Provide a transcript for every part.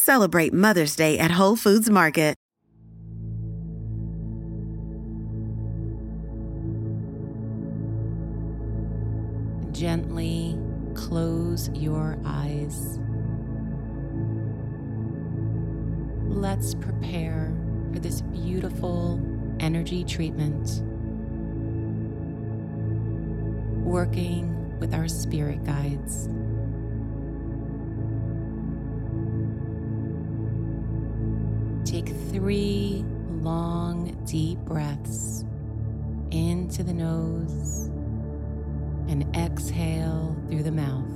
celebrate Mother's Day at Whole Foods Market. Gently close your eyes. Let's prepare for this beautiful energy treatment. Working with our spirit guides. Three long, deep breaths into the nose and exhale through the mouth.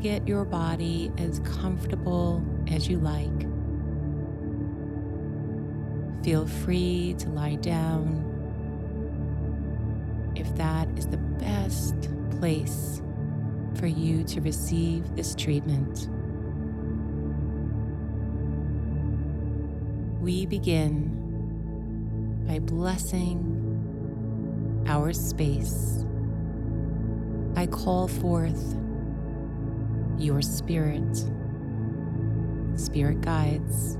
Get your body as comfortable as you like. Feel free to lie down if that is the best place for you to receive this treatment. We begin by blessing our space. I call forth your spirit, spirit guides,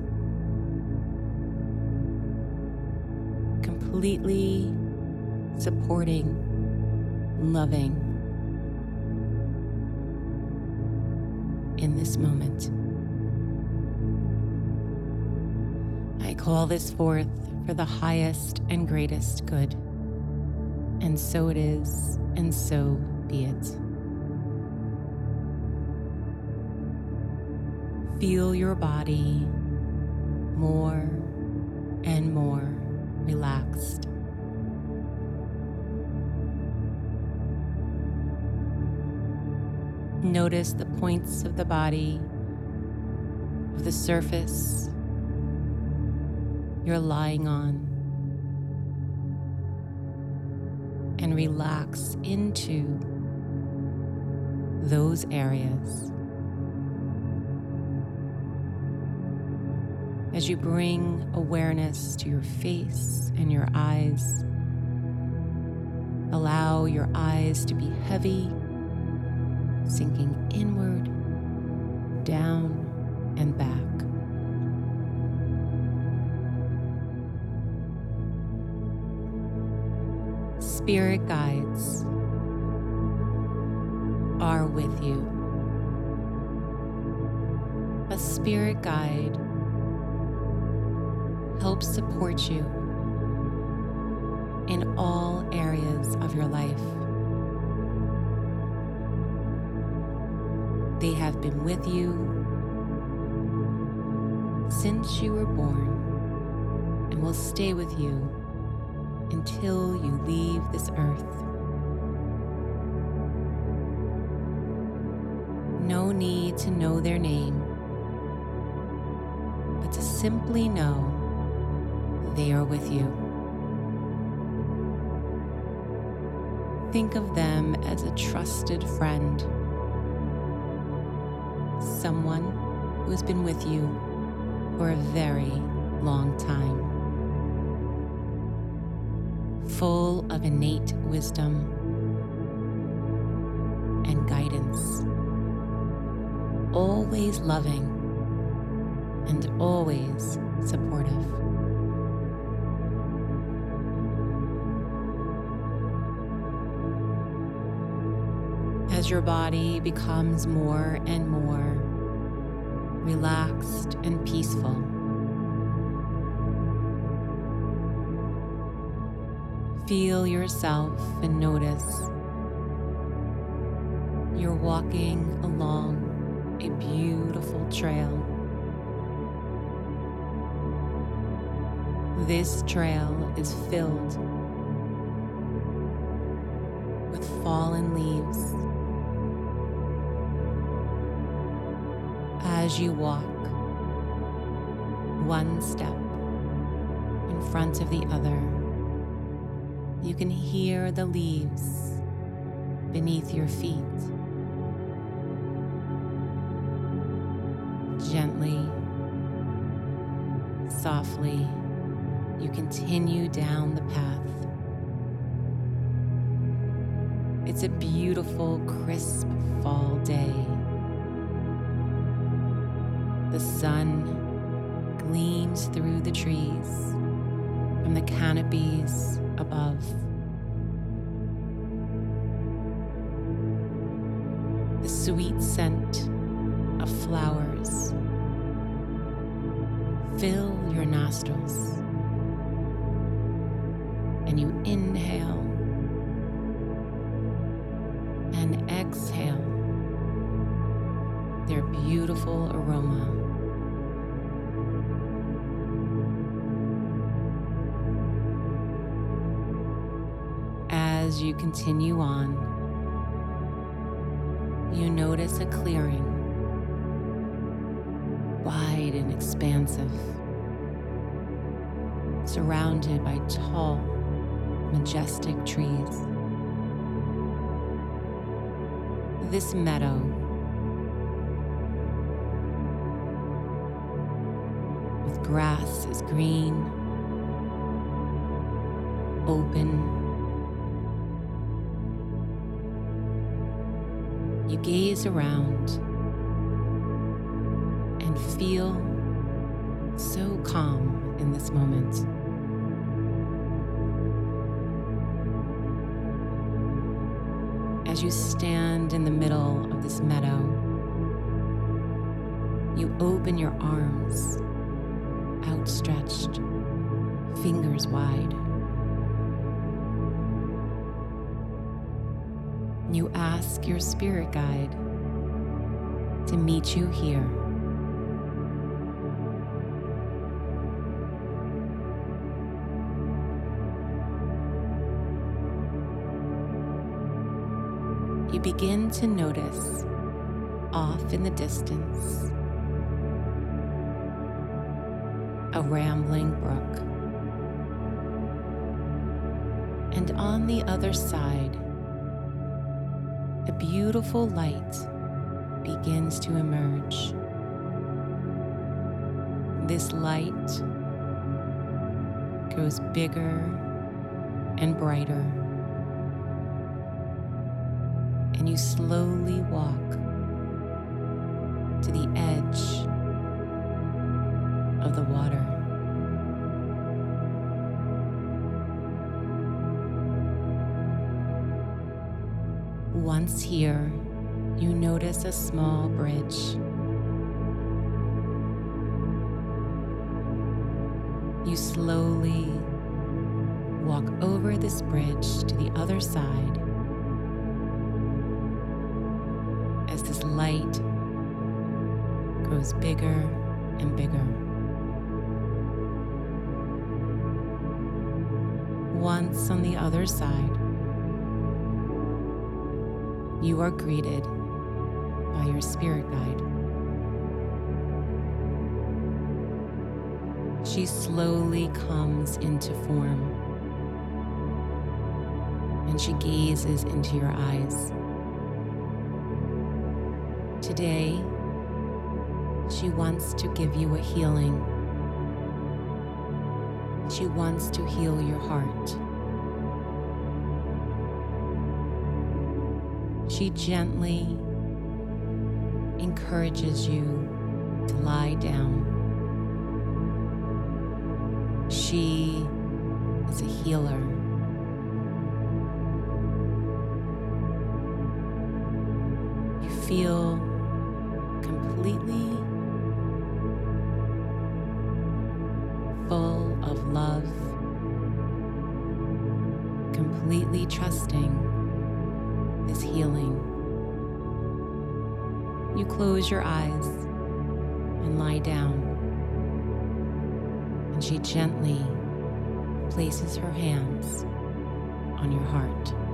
completely supporting, loving in this moment. Call this forth for the highest and greatest good. And so it is, and so be it. Feel your body more and more relaxed. Notice the points of the body, of the surface you're lying on. And relax into those areas. As you bring awareness to your face and your eyes, allow your eyes to be heavy, sinking inward, down and back. Spirit guides are with you. A spirit guide helps support you in all areas of your life. They have been with you since you were born and will stay with you until you leave this earth. No need to know their name, but to simply know they are with you. Think of them as a trusted friend, someone who has been with you for a very long time, full of innate wisdom and guidance, always loving and always supportive. as your body becomes more and more relaxed and peaceful. Feel yourself and notice you're walking along a beautiful trail. This trail is filled with fallen leaves as you walk, one step in front of the other, you can hear the leaves beneath your feet. Gently, softly, you continue down the path. It's a beautiful, crisp fall day. The sun gleams through the trees from the canopies above. The sweet scent of flowers fill your nostrils, and you inhale and exhale their beautiful aroma. As you continue on, you notice a clearing, wide and expansive, surrounded by tall, majestic trees. This meadow with grass is green, open You gaze around and feel so calm in this moment. As you stand in the middle of this meadow, you open your arms, outstretched, fingers wide. You ask your spirit guide to meet you here. You begin to notice off in the distance a rambling brook. And on the other side, a beautiful light begins to emerge. This light grows bigger and brighter, and you slowly walk to the edge of the water. Once here, you notice a small bridge. You slowly walk over this bridge to the other side as this light grows bigger and bigger. Once on the other side, you are greeted by your spirit guide. She slowly comes into form and she gazes into your eyes. Today, she wants to give you a healing. She wants to heal your heart. She gently encourages you to lie down. She is a healer. You feel completely full of love, completely trusting healing. You close your eyes and lie down, and she gently places her hands on your heart.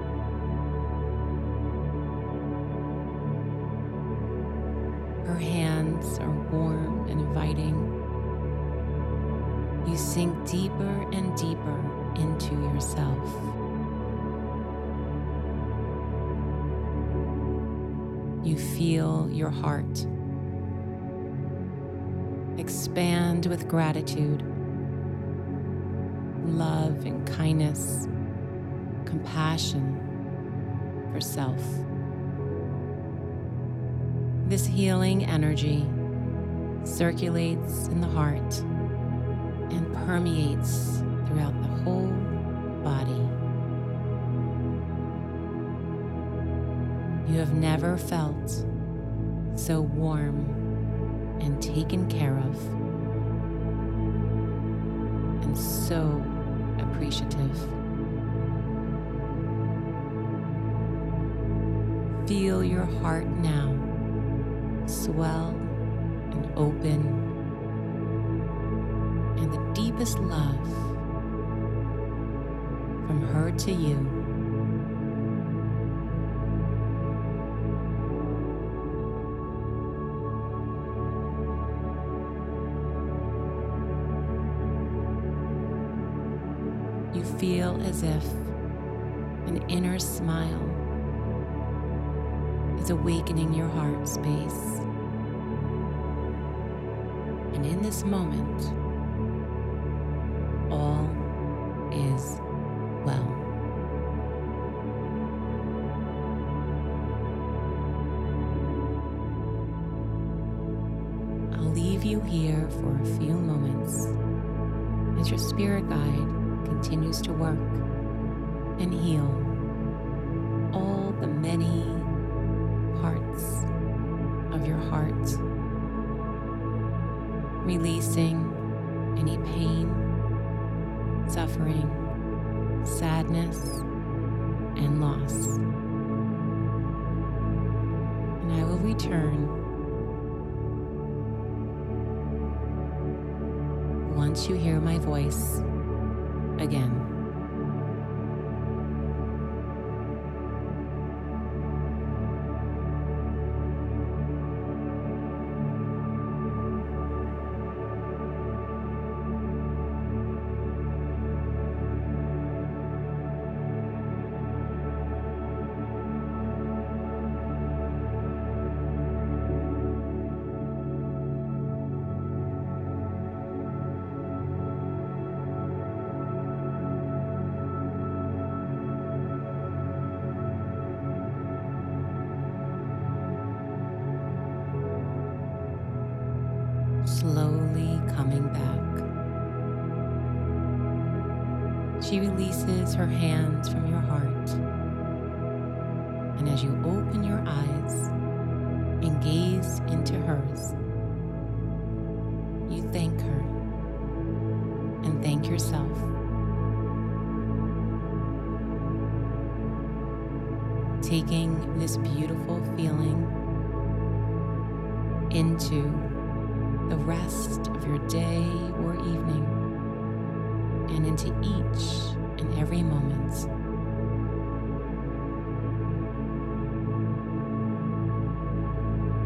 Your heart expand with gratitude, love and kindness, compassion for self. This healing energy circulates in the heart and permeates throughout the whole body. You have never felt so warm and taken care of, and so appreciative. Feel your heart now swell and open, and the deepest love from her to you. As if an inner smile is awakening your heart space. And in this moment, all is well. I'll leave you here for a few moments as your spirit guide continues to work and heal all the many parts of your heart, releasing any pain, suffering, sadness, and loss. And I will return once you hear my voice again. She releases her hands from your heart. And as you open your eyes and gaze into hers, you thank her and thank yourself. Taking this beautiful feeling into the rest of your day or evening and into each and every moment.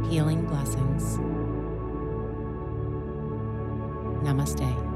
Healing blessings. Namaste.